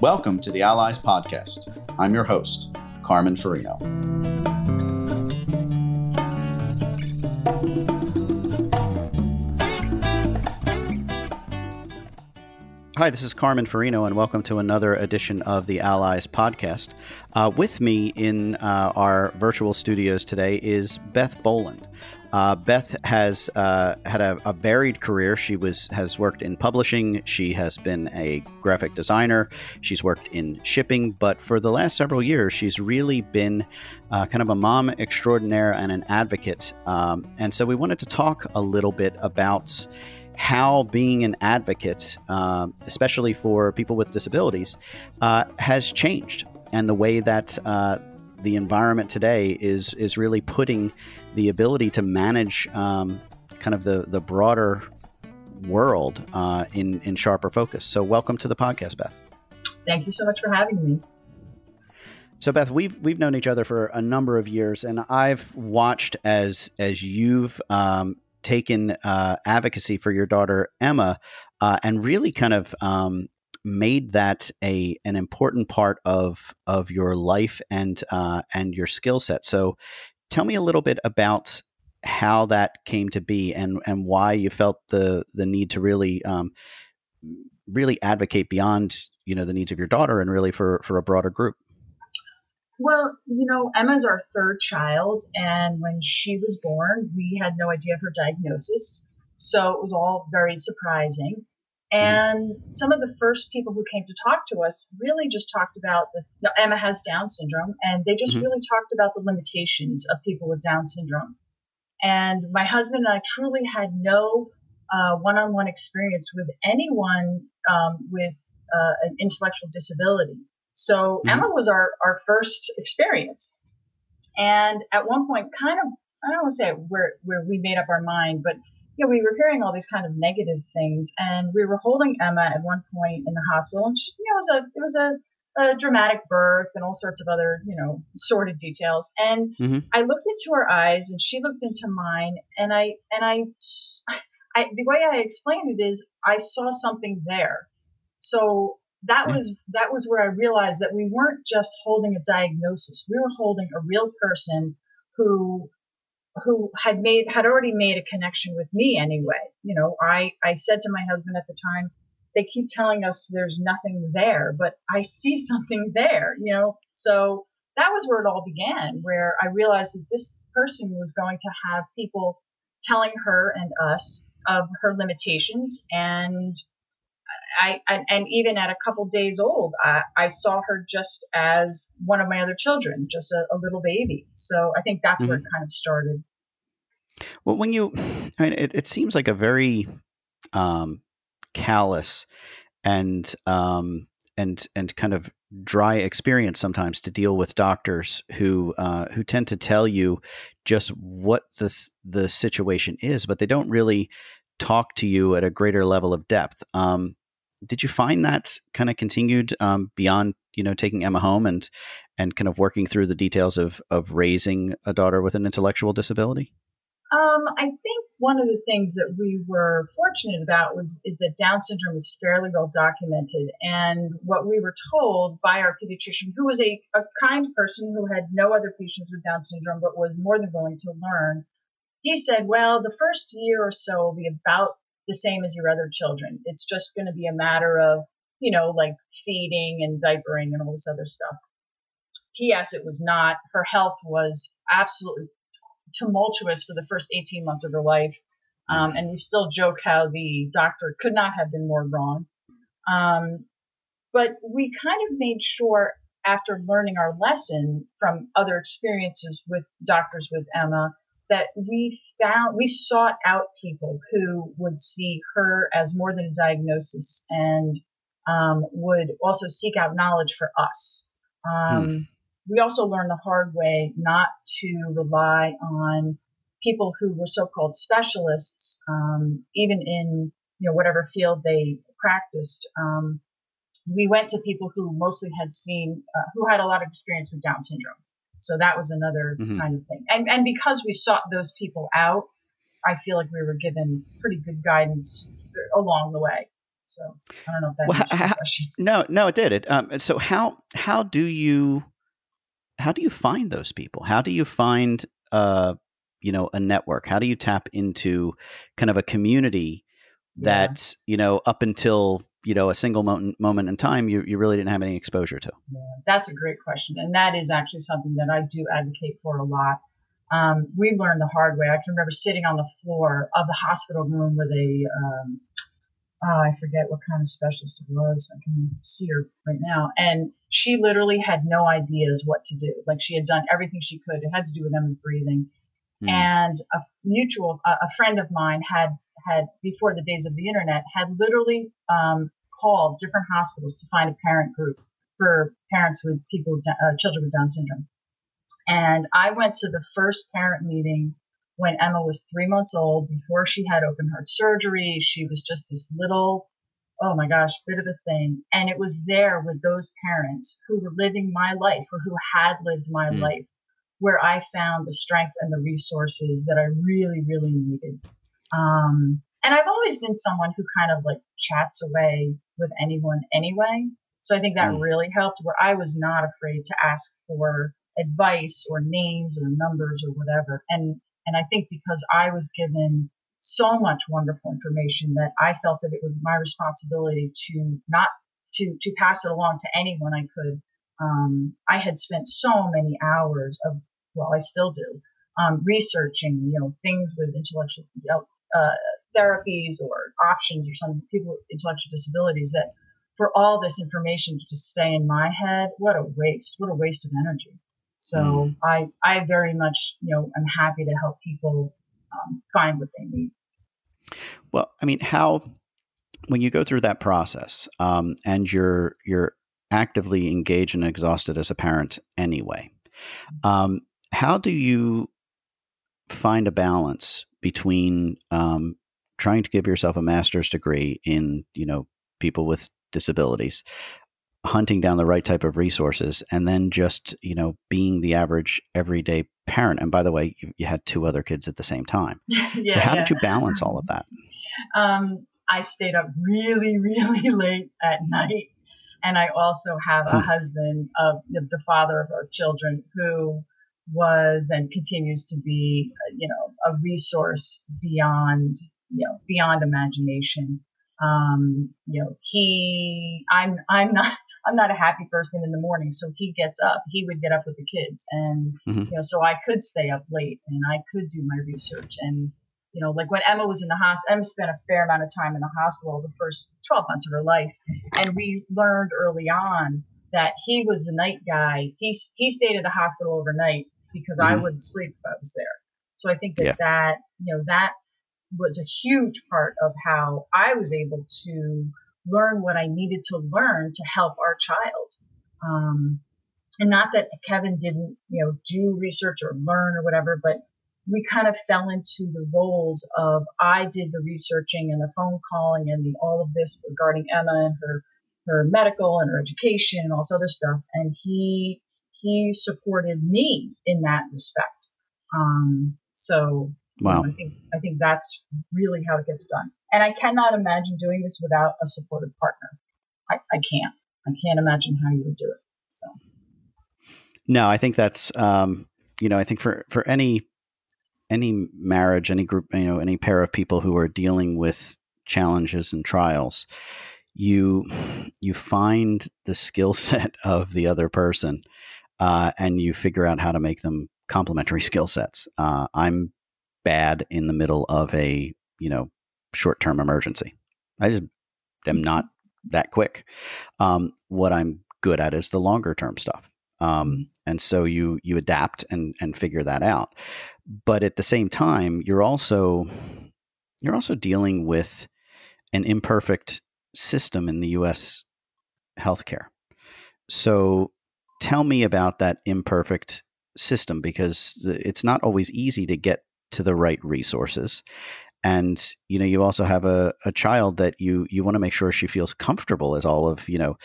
Welcome to the Allies Podcast. I'm your host, Carmen Farino. Hi, this is Carmen Farino, and welcome to another edition of the Allies podcast. Uh, with me in uh, our virtual studios today is Beth Boland. Uh, Beth has uh, had a, a, varied career. She was has worked in publishing. She has been a graphic designer. She's worked in shipping. But for the last several years, she's really been uh, kind of a mom extraordinaire and an advocate. Um, and so we wanted to talk a little bit about how being an advocate, uh, especially for people with disabilities, uh, has changed, and the way that uh, the environment today is is really putting the ability to manage um, kind of the the broader world uh, in in sharper focus. So, welcome to the podcast, Beth. Thank you so much for having me. So Beth, we've we've known each other for a number of years, and I've watched as as you've um, taken uh, advocacy for your daughter Emma uh, and really kind of um, made that a an important part of of your life and uh, and your skill set. So, tell me a little bit about how that came to be and and why you felt the the need to really um, really advocate beyond you know the needs of your daughter and really for for a broader group. Well, you know, Emma's our third child, and when she was born, we had no idea of her diagnosis. So it was all very surprising. Mm-hmm. And some of the first people who came to talk to us really just talked about the, Emma has Down syndrome, and they just mm-hmm. really talked about the limitations of people with Down syndrome. And my husband and I truly had no uh, one-on-one experience with anyone um, with uh, an intellectual disability. So mm-hmm. Emma was our, our first experience. And at one point, kind of, I don't want to say where, where we made up our mind, but you know, we were hearing all these kind of negative things, and we were holding Emma at one point in the hospital, and she, you know, it was a it was a, a dramatic birth and all sorts of other you know sordid details. And mm-hmm. I looked into her eyes, and she looked into mine, and I and I, I the way I explained it is I saw something there. So that was that was where I realized that we weren't just holding a diagnosis; we were holding a real person who who had made had already made a connection with me anyway. You know, I I said to my husband at the time, they keep telling us there's nothing there, but I see something there. You know, so that was where it all began, where I realized that this person was going to have people telling her and us of her limitations and I, and even at a couple days old, I, I, saw her just as one of my other children, just a, a little baby. So I think that's mm-hmm. where it kind of started. Well, when you, I mean, it, it seems like a very um, callous and um, and and kind of dry experience sometimes to deal with doctors who uh, who tend to tell you just what the the situation is, but they don't really talk to you at a greater level of depth. Um, did you find that kind of continued um, beyond you know taking Emma home and and kind of working through the details of of raising a daughter with an intellectual disability? Um, I think one of the things that we were fortunate about was is that Down syndrome is fairly well documented, and what we were told by our pediatrician, who was a, a kind person who had no other patients with Down syndrome, but was more than willing to learn, he said, "Well, the first year or so will be about the same as your other children. It's just going to be a matter of, you know, like feeding and diapering and all this other stuff. P.S. It was not. Her health was absolutely tumultuous for the first 18 months of her life. Um, and we still joke how the doctor could not have been more wrong. Um, but we kind of made sure after learning our lesson from other experiences with doctors with Emma that we found we sought out people who would see her as more than a diagnosis and um, would also seek out knowledge for us. Um, hmm. We also learned the hard way not to rely on people who were so-called specialists, um, even in you know whatever field they practiced. Um, we went to people who mostly had seen, uh, who had a lot of experience with Down syndrome. So that was another mm-hmm. kind of thing. And, and because we sought those people out, I feel like we were given pretty good guidance along the way. So I don't know if that well, answers how, question. No, no, it did. It. Um, so how how do you how do you find those people? How do you find uh you know a network? How do you tap into kind of a community that yeah. you know up until you know a single moment moment in time you, you really didn't have any exposure to? Yeah, that's a great question, and that is actually something that I do advocate for a lot. Um, we learned the hard way. I can remember sitting on the floor of the hospital room where they um, oh, I forget what kind of specialist it was. I can see her right now. And she literally had no ideas what to do. Like she had done everything she could. It had to do with Emma's breathing. Mm. And a mutual, a, a, friend of mine had, had before the days of the internet, had literally um, called different hospitals to find a parent group for parents with people, uh, children with Down syndrome. And I went to the first parent meeting when Emma was three months old, before she had open heart surgery. She was just this little, oh my gosh, bit of a thing. And it was there with those parents who were living my life or who had lived my mm. life where I found the strength and the resources that I really, really needed. Um, and I've always been someone who kind of like chats away with anyone anyway. So I think that mm. really helped where I was not afraid to ask for advice or names or numbers or whatever. And and I think because I was given so much wonderful information that I felt that it was my responsibility to not to to pass it along to anyone I could. Um, I had spent so many hours of well, I still do um, researching, you know, things with intellectual uh, therapies or options or some people with intellectual disabilities that for all this information to just stay in my head, what a waste! What a waste of energy. So mm. I, I very much, you know, I'm happy to help people um, find what they need. Well, I mean, how when you go through that process um, and you're you're actively engaged and exhausted as a parent anyway, um, how do you find a balance between um, trying to give yourself a master's degree in you know people with disabilities hunting down the right type of resources and then just you know being the average everyday parent and by the way you, you had two other kids at the same time yeah, so how yeah. did you balance all of that um, i stayed up really really late at night and i also have a hmm. husband of the father of our children who was and continues to be you know a resource beyond you know beyond imagination um, you know, he, I'm, I'm not, I'm not a happy person in the morning. So he gets up, he would get up with the kids and, mm-hmm. you know, so I could stay up late and I could do my research. And, you know, like when Emma was in the hospital, Emma spent a fair amount of time in the hospital the first 12 months of her life. And we learned early on that he was the night guy. He, he stayed at the hospital overnight because mm-hmm. I wouldn't sleep if I was there. So I think that yeah. that, you know, that was a huge part of how I was able to learn what I needed to learn to help our child. Um, and not that Kevin didn't, you know, do research or learn or whatever, but we kind of fell into the roles of I did the researching and the phone calling and the, all of this regarding Emma and her her medical and her education and all this other stuff, and he he supported me in that respect. Um, so Wow. I think I think that's really how it gets done. And I cannot imagine doing this without a supportive partner. I, I can't. I can't imagine how you would do it. So. No, I think that's um, you know I think for for any any marriage, any group, you know, any pair of people who are dealing with challenges and trials, you you find the skill set of the other person, uh, and you figure out how to make them complementary skill sets. Uh, I'm bad in the middle of a you know short term emergency. I just am not that quick. Um, what I'm good at is the longer term stuff. Um, and so you you adapt and and figure that out. But at the same time, you're also you're also dealing with an imperfect system in the U.S. healthcare. So tell me about that imperfect system because it's not always easy to get to the right resources and you know you also have a, a child that you you want to make sure she feels comfortable as all of you know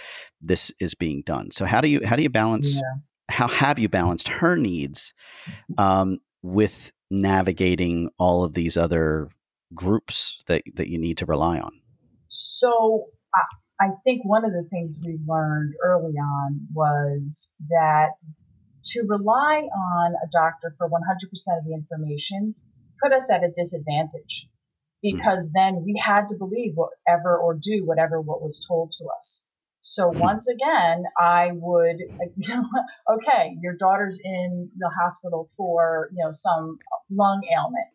this is being done so how do you how do you balance yeah. how have you balanced her needs mm-hmm. um, with navigating all of these other groups that, that you need to rely on? So I, I think one of the things we learned early on was that to rely on a doctor for 100% of the information put us at a disadvantage hmm. because then we had to believe whatever or do whatever what was told to us. So hmm. once again, I would, okay, your daughter's in the hospital for, you know, some lung ailment.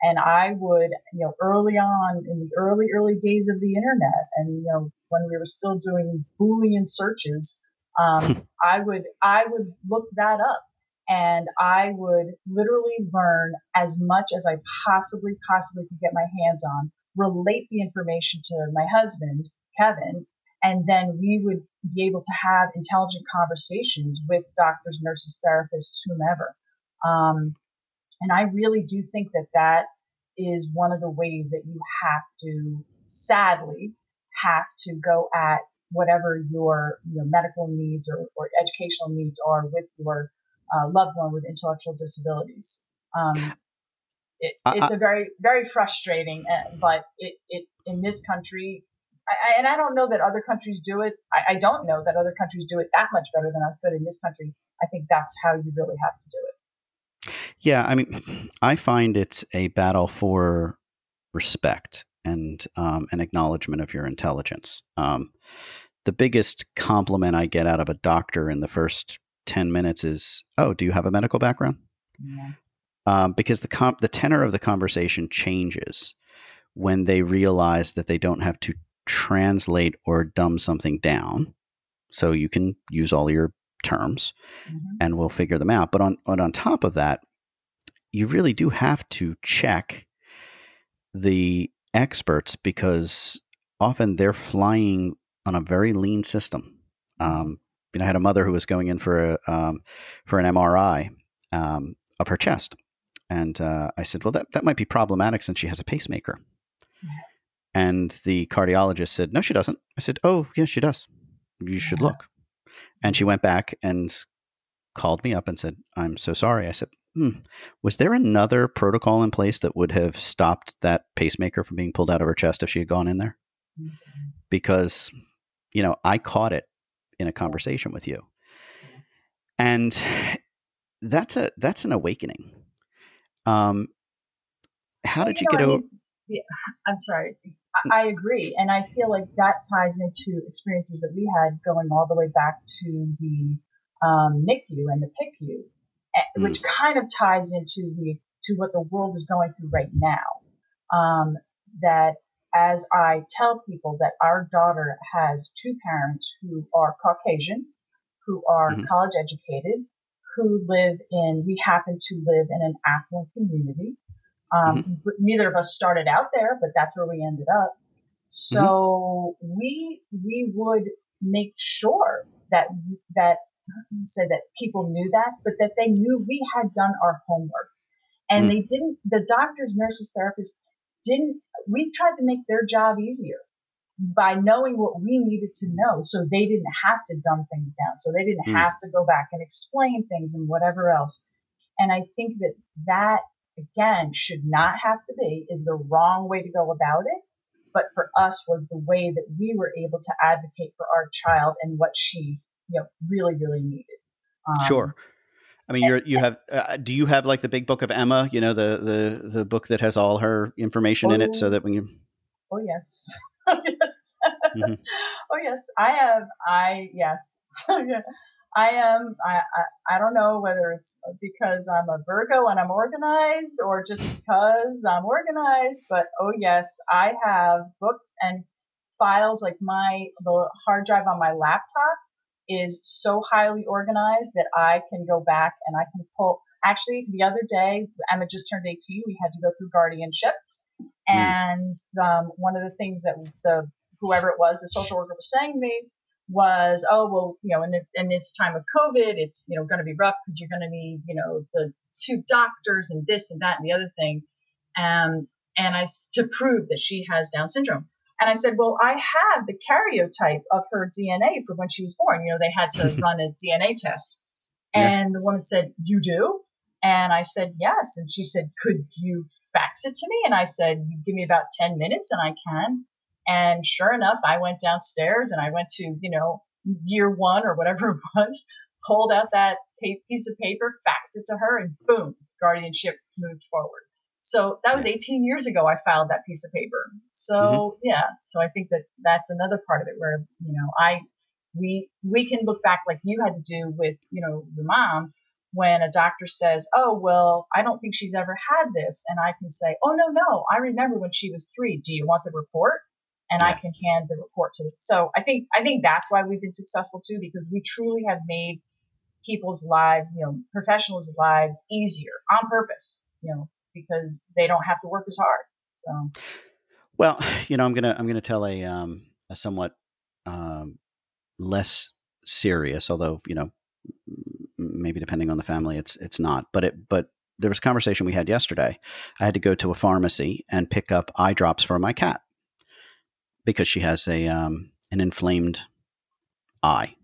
And I would, you know, early on in the early, early days of the internet and, you know, when we were still doing Boolean searches, um, I would, I would look that up and I would literally learn as much as I possibly, possibly could get my hands on, relate the information to my husband, Kevin, and then we would be able to have intelligent conversations with doctors, nurses, therapists, whomever. Um, and I really do think that that is one of the ways that you have to, sadly, have to go at whatever your you know, medical needs or, or educational needs are with your uh, loved one with intellectual disabilities. Um, it, it's a very, very frustrating, uh, but it, it, in this country, I, and I don't know that other countries do it. I, I, don't know that other countries do it that much better than us, but in this country, I think that's how you really have to do it. Yeah, I mean, I find it's a battle for respect and um, an acknowledgement of your intelligence. Um, the biggest compliment I get out of a doctor in the first 10 minutes is, oh, do you have a medical background? Yeah. Um, because the comp- the tenor of the conversation changes when they realize that they don't have to translate or dumb something down. So you can use all your terms mm-hmm. and we'll figure them out. But on, on, on top of that, you really do have to check the experts because often they're flying on a very lean system. Um, I had a mother who was going in for a um, for an MRI um, of her chest, and uh, I said, "Well, that that might be problematic since she has a pacemaker." And the cardiologist said, "No, she doesn't." I said, "Oh, yes, she does. You should look." And she went back and called me up and said, "I'm so sorry." I said, hmm, "Was there another protocol in place that would have stopped that pacemaker from being pulled out of her chest if she had gone in there?" Because you know, I caught it in a conversation with you. And that's a that's an awakening. Um, how did you, you know, get over? Yeah, I'm sorry. I, I agree, and I feel like that ties into experiences that we had going all the way back to the um, NICU and the PICU, mm. which kind of ties into the to what the world is going through right now. Um, that as I tell people that our daughter has two parents who are Caucasian, who are mm-hmm. college educated, who live in, we happen to live in an affluent community. Um, mm-hmm. Neither of us started out there, but that's where we ended up. So mm-hmm. we, we would make sure that, that, say that people knew that, but that they knew we had done our homework. And mm. they didn't, the doctors, nurses, therapists didn't, we tried to make their job easier by knowing what we needed to know so they didn't have to dumb things down. So they didn't mm. have to go back and explain things and whatever else. And I think that that again should not have to be is the wrong way to go about it. But for us was the way that we were able to advocate for our child and what she, you know, really, really needed. Um, sure. I mean, you're you have. Uh, do you have like the big book of Emma? You know, the the the book that has all her information oh, in it, so that when you. Oh yes. oh yes. Mm-hmm. oh yes. I have. I yes. yeah, I am. I, I I don't know whether it's because I'm a Virgo and I'm organized, or just because I'm organized. But oh yes, I have books and files like my the hard drive on my laptop is so highly organized that I can go back and I can pull. Actually, the other day, Emma just turned 18. We had to go through guardianship. Mm. And um, one of the things that the whoever it was, the social worker was saying to me was, oh, well, you know, in, in this time of COVID, it's, you know, going to be rough because you're going to need, you know, the two doctors and this and that and the other thing. Um, and I, to prove that she has Down syndrome. And I said, well, I have the karyotype of her DNA for when she was born. You know, they had to run a DNA test. And yeah. the woman said, you do? And I said, yes. And she said, could you fax it to me? And I said, you give me about 10 minutes and I can. And sure enough, I went downstairs and I went to, you know, year one or whatever it was, pulled out that piece of paper, faxed it to her, and boom, guardianship moved forward. So that was 18 years ago. I filed that piece of paper. So mm-hmm. yeah, so I think that that's another part of it where you know I we we can look back like you had to do with you know your mom when a doctor says, "Oh well, I don't think she's ever had this," and I can say, "Oh no, no, I remember when she was three. Do you want the report?" And yeah. I can hand the report to. Them. So I think I think that's why we've been successful too because we truly have made people's lives, you know, professionals' lives easier on purpose. You know, because they don't have to work as hard. So. Well, you know, I'm gonna I'm gonna tell a um, a somewhat um, less serious, although you know, maybe depending on the family, it's it's not. But it but there was a conversation we had yesterday. I had to go to a pharmacy and pick up eye drops for my cat because she has a um, an inflamed eye,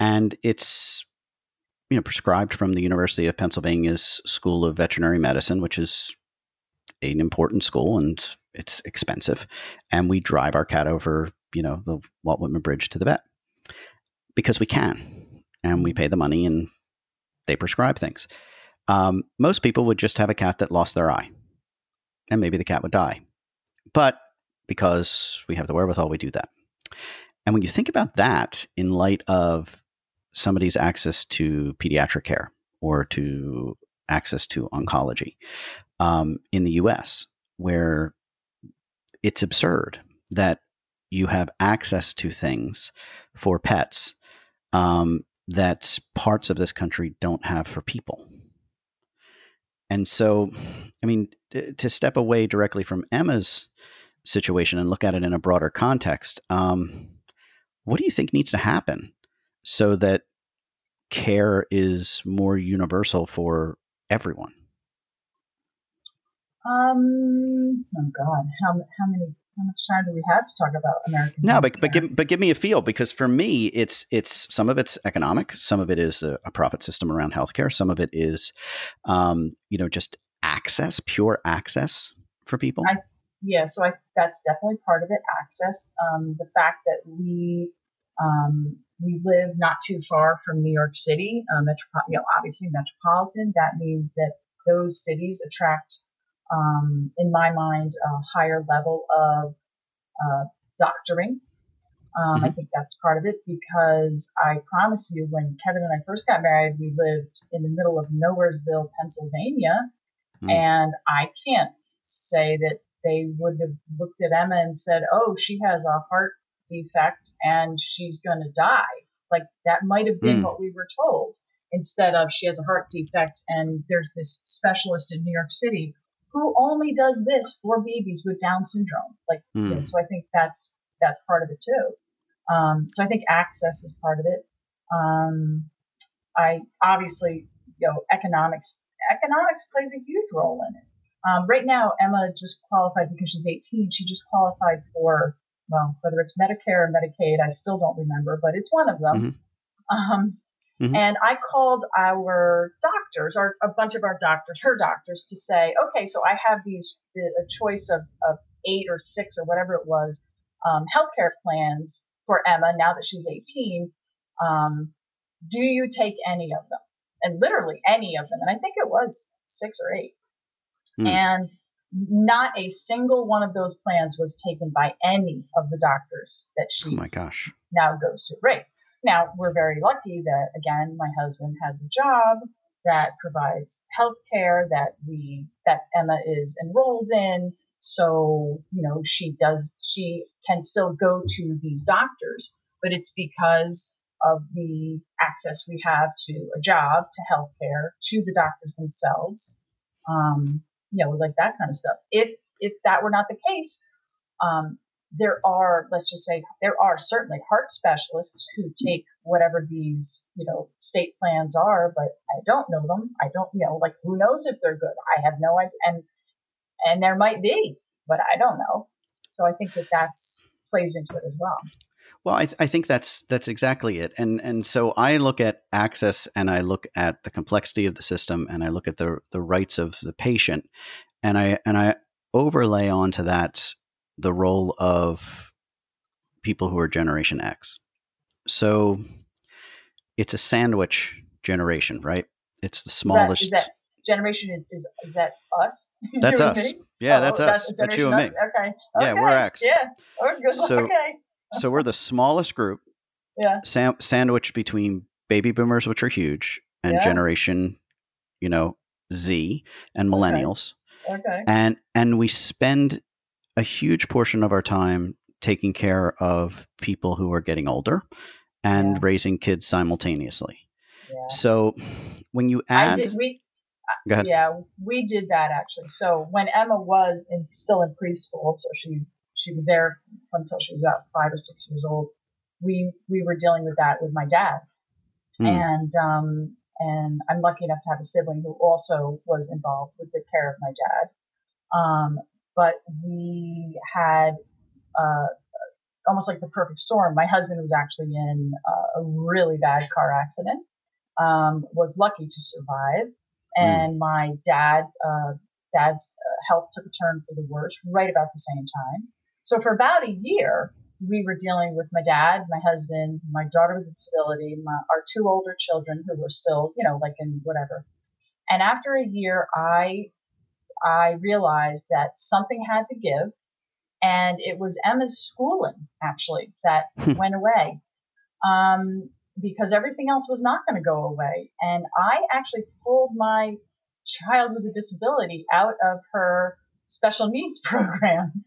and it's you know prescribed from the University of Pennsylvania's School of Veterinary Medicine, which is an important school and it's expensive. And we drive our cat over, you know, the Walt Whitman Bridge to the vet because we can, and we pay the money and they prescribe things. Um, most people would just have a cat that lost their eye, and maybe the cat would die. But because we have the wherewithal, we do that. And when you think about that in light of somebody's access to pediatric care or to access to oncology um, in the US, where it's absurd that you have access to things for pets um, that parts of this country don't have for people. And so, I mean, to step away directly from Emma's situation and look at it in a broader context, um, what do you think needs to happen so that care is more universal for everyone? Um. Oh God, how how many how much time do we have to talk about American? No, but but give but give me a feel because for me, it's it's some of it's economic, some of it is a, a profit system around healthcare, some of it is, um, you know, just access, pure access for people. I, yeah, so I that's definitely part of it. Access, um, the fact that we um, we live not too far from New York City, uh, metro, you know, obviously metropolitan. That means that those cities attract, um, in my mind, a higher level of uh, doctoring. Um, mm-hmm. I think that's part of it because I promise you, when Kevin and I first got married, we lived in the middle of Nowheresville, Pennsylvania, mm. and I can't say that they would have looked at Emma and said, "Oh, she has a heart defect and she's going to die. Like that might have been mm. what we were told instead of she has a heart defect and there's this specialist in New York City who only does this for babies with Down syndrome. Like, mm. you know, so I think that's, that's part of it too. Um, so I think access is part of it. Um, I obviously, you know, economics, economics plays a huge role in it. Um, right now, Emma just qualified because she's 18. She just qualified for well, whether it's Medicare or Medicaid, I still don't remember, but it's one of them. Mm-hmm. Um, mm-hmm. And I called our doctors, our, a bunch of our doctors, her doctors, to say, okay, so I have these, a choice of, of eight or six or whatever it was, um, healthcare plans for Emma now that she's 18. Um, do you take any of them? And literally any of them. And I think it was six or eight. Mm. And not a single one of those plans was taken by any of the doctors that she oh my gosh. now goes to. Right. Now we're very lucky that again my husband has a job that provides health care that we that emma is enrolled in. So you know she does she can still go to these doctors but it's because of the access we have to a job to health care to the doctors themselves. Um, you know, like that kind of stuff. If if that were not the case, um, there are, let's just say, there are certainly heart specialists who take whatever these, you know, state plans are, but I don't know them. I don't, you know, like who knows if they're good? I have no idea. And, and there might be, but I don't know. So I think that that's plays into it as well. Well, I, th- I think that's that's exactly it, and and so I look at access, and I look at the complexity of the system, and I look at the the rights of the patient, and I and I overlay onto that the role of people who are Generation X. So it's a sandwich generation, right? It's the smallest. Is that, is that generation is, is is that us? That's us. Yeah, oh, that's us. That's, that's you and me. Okay. Yeah, we're X. Yeah. Good. So, okay. So we're the smallest group. Yeah. Sam- sandwiched between baby boomers, which are huge, and Yeah. generation, you know, Z and millennials. Okay. And and we spend a huge portion of our time taking care of people who are getting older and Yeah. raising kids simultaneously. Yeah. So when you add I did. We Go ahead. Yeah, we did that actually. So when Emma was in, still in preschool, so she she was there until she was about five or six years old. We we were dealing with that with my dad, Hmm. and um and I'm lucky enough to have a sibling who also was involved with the care of my dad. Um, but we had uh, almost like the perfect storm. My husband was actually in uh, a really bad car accident. Um, was lucky to survive, and my dad, uh, dad's uh, health took a turn for the worse right about the same time. So for about a year, we were dealing with my dad, my husband, my daughter with a disability, my, our two older children who were still, you know, like in whatever. And after a year, I, I realized that something had to give. And it was Emma's schooling actually that went away. Um, because everything else was not going to go away. And I actually pulled my child with a disability out of her special needs program,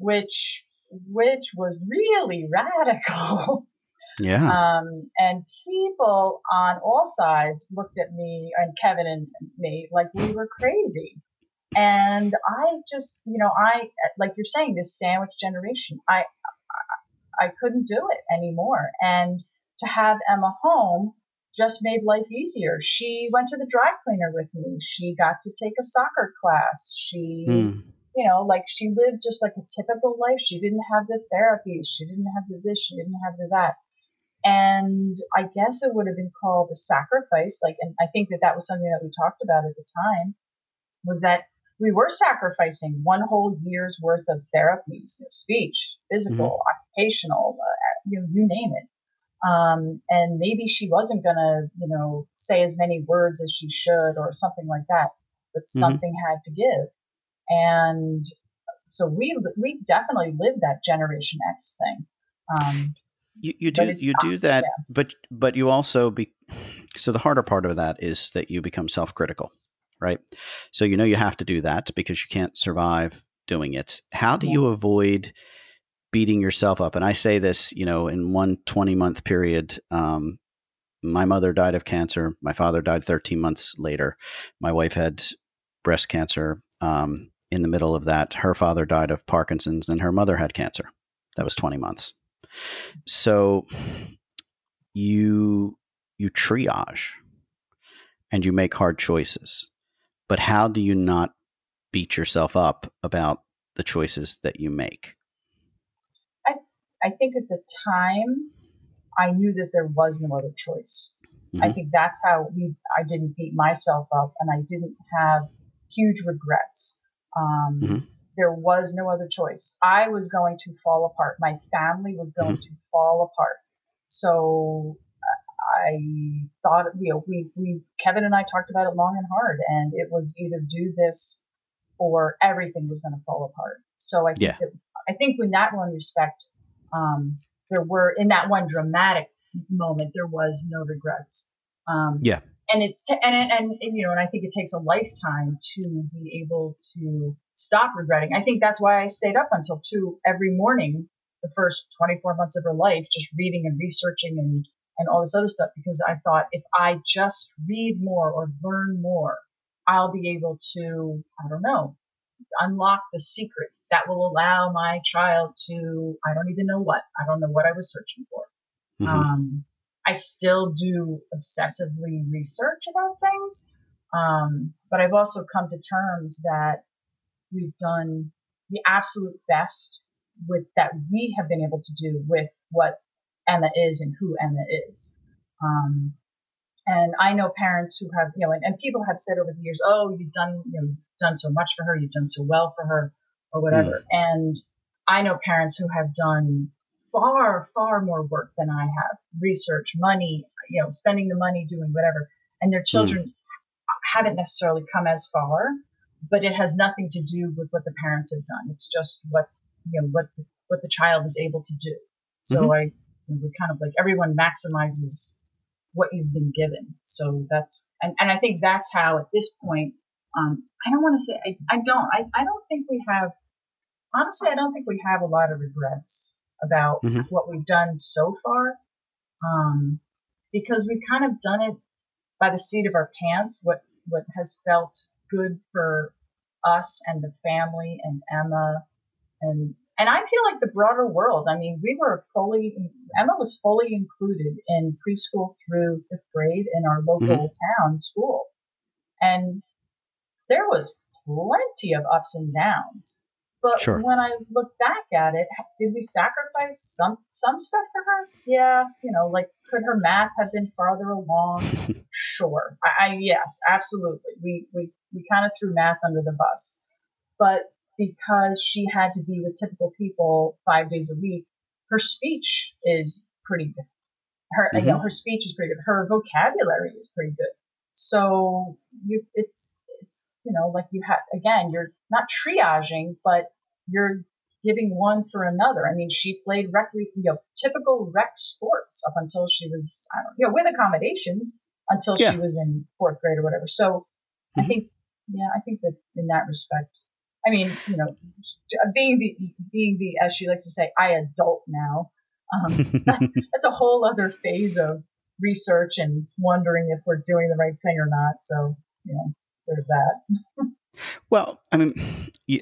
which which was really radical. yeah. Um, and people on all sides looked at me and Kevin and me like we were crazy. And I just, you know, I, like you're saying, this sandwich generation, I, I, I couldn't do it anymore. And to have Emma home just made life easier. She went to the dry cleaner with me. She got to take a soccer class. She, Hmm. You know, like she lived just like a typical life. She didn't have the therapy. She didn't have the this. She didn't have the that. And I guess it would have been called a sacrifice. Like, and I think that that was something that we talked about at the time was that we were sacrificing one whole year's worth of therapies, you know, speech, physical, occupational, uh, you know, you name it. Um, and maybe she wasn't gonna, you know, say as many words as she should or something like that, but Mhm. something had to give. And so we, we definitely lived that Generation X thing. Um, You, you do you do that, but but you also be so the harder part of that is that you become self critical, right? So you know you have to do that because you can't survive doing it. How do Yeah. you avoid beating yourself up? And I say this, you know, in one 20 month period, um, my mother died of cancer. My father died 13 months later. My wife had breast cancer. Um, in the middle of that, her father died of Parkinson's, and her mother had cancer. That was 20 months. So you you triage and you make hard choices. But how do you not beat yourself up about the choices that you make? I I think at the time, I knew that there was no other choice. I Mhm. think that's how we, I didn't beat myself up and I didn't have huge regrets. Um, Mhm. There was no other choice. I was going to fall apart. My family was going to fall apart. So uh, I thought, you know, we, we, Kevin and I talked about it long and hard and it was either do this or everything was going to fall apart. So I think Yeah. that, I think in that one respect, um, there were in that one dramatic moment there was no regrets. Um, Yeah. And it's t- and, and and you know, and I think it takes a lifetime to be able to stop regretting. I think that's why I stayed up until two every morning the first 24 months of her life, just reading and researching and and all this other stuff because I thought if I just read more or learn more, I'll be able to I don't know unlock the secret that will allow my child to I don't even know what I don't know what I was searching for. Mhm. Um, I still do obsessively research about things, um, but I've also come to terms that we've done the absolute best with that we have been able to do with what Emma is and who Emma is. Um, and I know parents who have, you know, and, and, people have said over the years, oh, you've done, you know, done so much for her, you've done so well for her, or whatever. Mm. And I know parents who have done far, far more work than I have, research, money, you know, spending the money, doing whatever, and their children mm. haven't necessarily come as far, but it has nothing to do with what the parents have done. It's just what, you know, what the, what the child is able to do. So mm-hmm. I, you know, we kind of like everyone maximizes what you've been given. So that's, and, and I think that's how at this point, um, I don't want to say, I, I don't, I, I don't think we have, honestly, I don't think we have a lot of regrets about mm-hmm. what we've done so far. Um, because we've kind of done it by the seat of our pants, what, what has felt good for us and the family and Emma and and I feel like the broader world. I mean, we were fully Emma was fully included in preschool through fifth grade in our local mm-hmm. town school, and there was plenty of ups and downs. But sure. when I look back at it, did we sacrifice some some stuff for her? Yeah, you know, like could her math have been farther along? sure. I, I yes, absolutely. We we we kind of threw math under the bus, but because she had to be with typical people five days a week, her speech is pretty good. Her mm-hmm. you know her speech is pretty good. Her vocabulary is pretty good. So you it's it's you know like you have again you're not triaging, but you're giving one for another. I mean, she played rec, you know, typical rec sports up until she was, I don't know, you know, with accommodations until yeah. she was in fourth grade or whatever. So mm-hmm. I think, yeah, I think that in that respect, I mean, you know, being the, being the, as she likes to say, I adult now, um, that's, that's a whole other phase of research and wondering if we're doing the right thing or not. So, you know, there's that. well, I mean,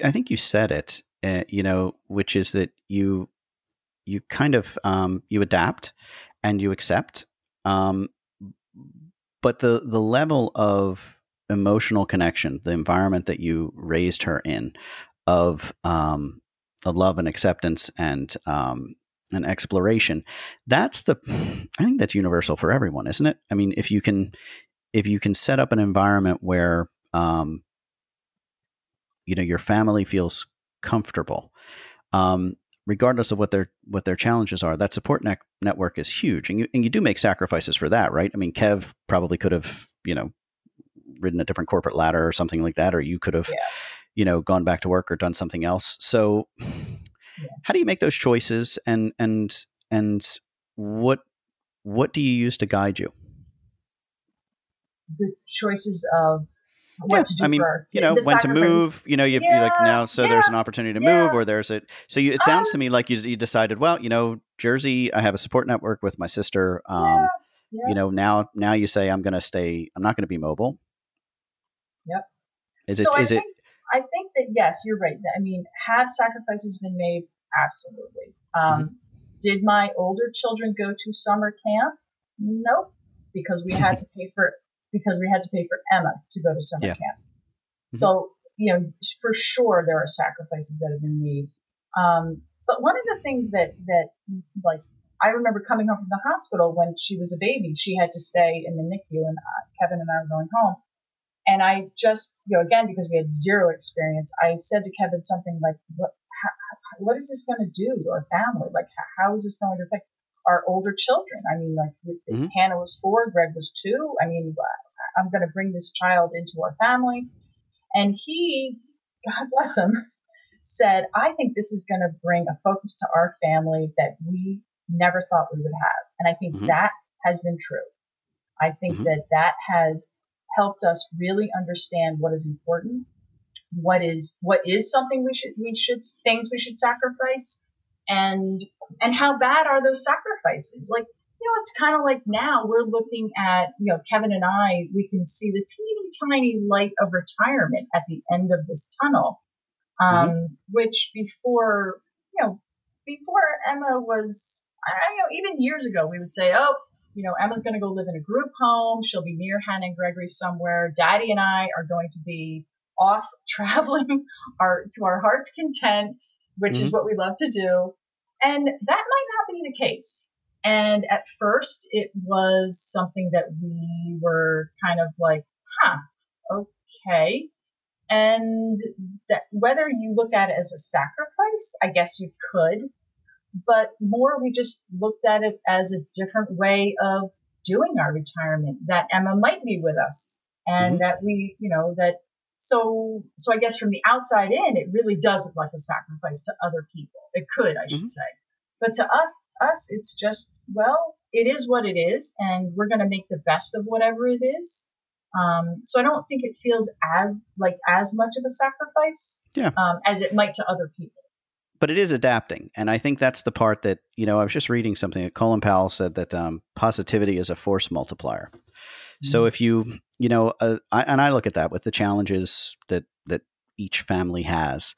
I think you said it uh, you know, which is that you you kind of um, you adapt and you accept, um, but the the level of emotional connection, the environment that you raised her in, of um, of love and acceptance and um, and exploration, that's the I think that's universal for everyone, isn't it? I mean, if you can if you can set up an environment where um, you know your family feels comfortable. Um, regardless of what their what their challenges are, that support ne- network is huge, and you and you do make sacrifices for that, right? I mean, Kev probably could have, you know, ridden a different corporate ladder or something like that, or you could have, yeah. you know, gone back to work or done something else. So, yeah. how do you make those choices, and and and what what do you use to guide you? The choices of yeah, to do I mean, you know, when to move. You know, you yeah, like now, so yeah, there's an opportunity to move, or there's a. So you, it sounds um, to me like you, you decided, well, you know, Jersey, I have a support network with my sister. Um, you know, now now you say I'm going to stay. I'm not going to be mobile. Yep. Is it? So is I think, it? I think that yes, you're right. I mean, have sacrifices been made? Absolutely. Um, mm-hmm. Did my older children go to summer camp? Nope, because we had to pay for because we had to pay for Emma to go to summer yeah. camp. Mm-hmm. So, you know, for sure there are sacrifices that have been made. Um, but one of the things that, that like, I remember coming home from the hospital when she was a baby. She had to stay in the NICU and uh, Kevin and I were going home. And I just, you know, again, because we had zero experience, I said to Kevin something like, what, how, what is this going to do to our family? Like, how, how is this going to affect? Our older children. I mean, like mm-hmm. Hannah was four, Greg was two. I mean, I'm going to bring this child into our family. And he, God bless him, said, I think this is going to bring a focus to our family that we never thought we would have. And I think mm-hmm. that has been true. I think mm-hmm. that that has helped us really understand what is important, what is, what is something we should, we should, things we should sacrifice and and how bad are those sacrifices? Like, you know, it's kind of like now we're looking at, you know, Kevin and I, we can see the teeny tiny light of retirement at the end of this tunnel. Um, mm-hmm. which before, you know, before Emma was, I don't know, even years ago, we would say, oh, you know, Emma's going to go live in a group home. She'll be near Hannah and Gregory somewhere. Daddy and I are going to be off traveling our to our heart's content which mm-hmm. is what we love to do. And that might not be the case. And at first, it was something that we were kind of like, huh, okay. And that whether you look at it as a sacrifice, I guess you could, but more we just looked at it as a different way of doing our retirement, that Emma might be with us and mm-hmm. that we, you know, that so, so I guess from the outside in, it really does look like a sacrifice to other people. It could, I should mm-hmm. say. But to us, us, it's just, well, it is what it is, and we're going to make the best of whatever it is. Um, so I don't think it feels as like as much of a sacrifice yeah. um, as it might to other people. But it is adapting, and I think that's the part that you know. I was just reading something that Colin Powell said that um, positivity is a force multiplier. Mm-hmm. So if you you know, uh, I, and I look at that with the challenges that that each family has,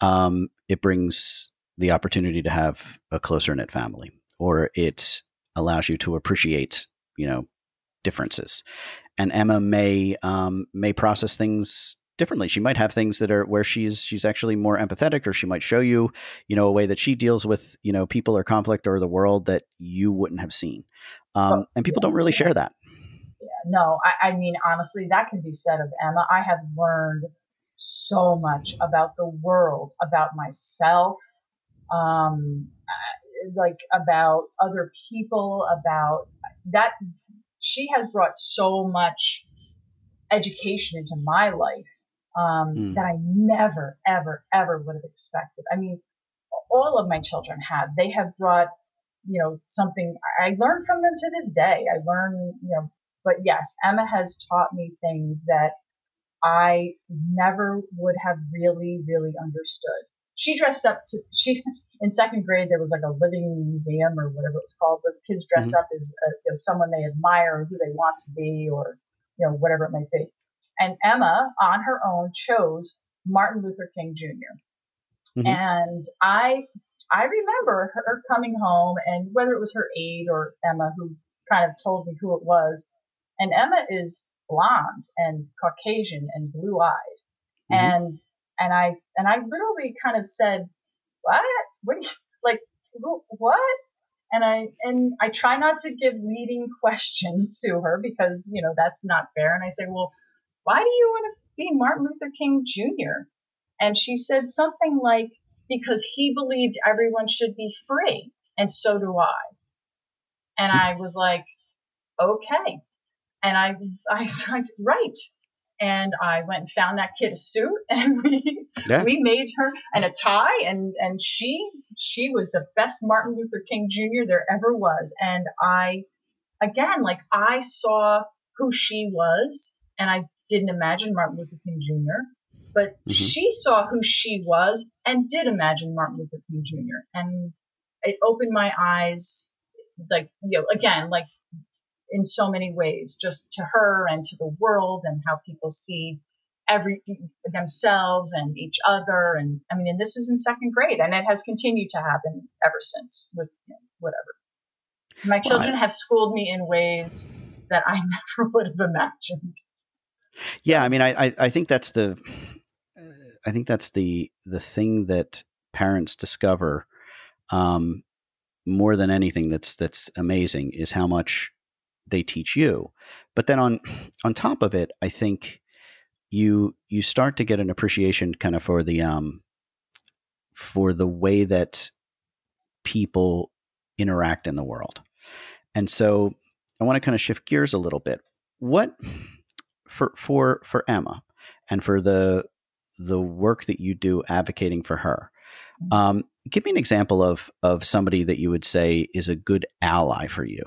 um, it brings the opportunity to have a closer knit family, or it allows you to appreciate, you know, differences. And Emma may um, may process things differently. She might have things that are where she's she's actually more empathetic, or she might show you, you know, a way that she deals with you know people or conflict or the world that you wouldn't have seen. Um, and people don't really share that. No, I, I mean honestly, that can be said of Emma. I have learned so much about the world, about myself, um, like about other people, about that. She has brought so much education into my life um, mm. that I never, ever, ever would have expected. I mean, all of my children have. They have brought, you know, something I learned from them to this day. I learn, you know, but yes, Emma has taught me things that I never would have really, really understood she dressed up to she in second grade there was like a living museum or whatever it was called where kids dress mm-hmm. up as uh, you know, someone they admire or who they want to be or you know whatever it might be and emma on her own chose martin luther king jr mm-hmm. and i i remember her coming home and whether it was her aide or emma who kind of told me who it was and emma is blonde and caucasian and blue eyed mm-hmm. and and I and I literally kind of said, "What? What? you, Like what?" And I and I try not to give leading questions to her because you know that's not fair. And I say, "Well, why do you want to be Martin Luther King Jr.?" And she said something like, "Because he believed everyone should be free, and so do I." And I was like, "Okay." And I I was like, "Right." and I went and found that kid a suit and we yeah. we made her and a tie and and she she was the best Martin Luther King Jr. there ever was and I again like I saw who she was and I didn't imagine Martin Luther King Jr. but mm-hmm. she saw who she was and did imagine Martin Luther King Jr. and it opened my eyes like you know again like in so many ways, just to her and to the world and how people see every themselves and each other. And I mean, and this was in second grade, and it has continued to happen ever since with you know, whatever. My children have schooled me in ways that I never would have imagined. Yeah, I mean, I, I think that's the, I think that's the the thing that parents discover um, more than anything that's that's amazing is how much they teach you. But then on on top of it, I think you you start to get an appreciation kind of for the um for the way that people interact in the world. And so I want to kind of shift gears a little bit. What for for for Emma and for the the work that you do advocating for her. Mm-hmm. Um, give me an example of of somebody that you would say is a good ally for you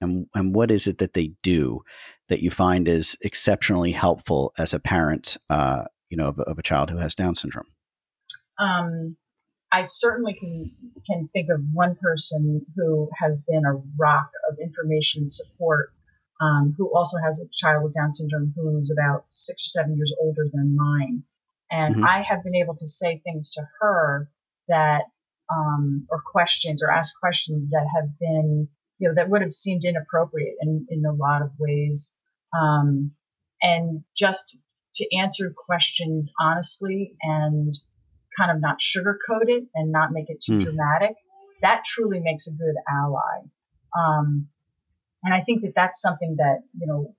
and and what is it that they do that you find is exceptionally helpful as a parent, uh, you know, of, of, a child who has Down syndrome? Um, I certainly can can think of one person who has been a rock of information and support, um, who also has a child with Down syndrome who's about six or seven years older than mine, and mm-hmm. I have been able to say things to her that, um, or questions, or ask questions that have been you know, that would have seemed inappropriate in, in a lot of ways. Um, and just to answer questions honestly and kind of not sugarcoat it and not make it too mm. dramatic, that truly makes a good ally. Um, and I think that that's something that, you know,